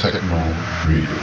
Techno Radio.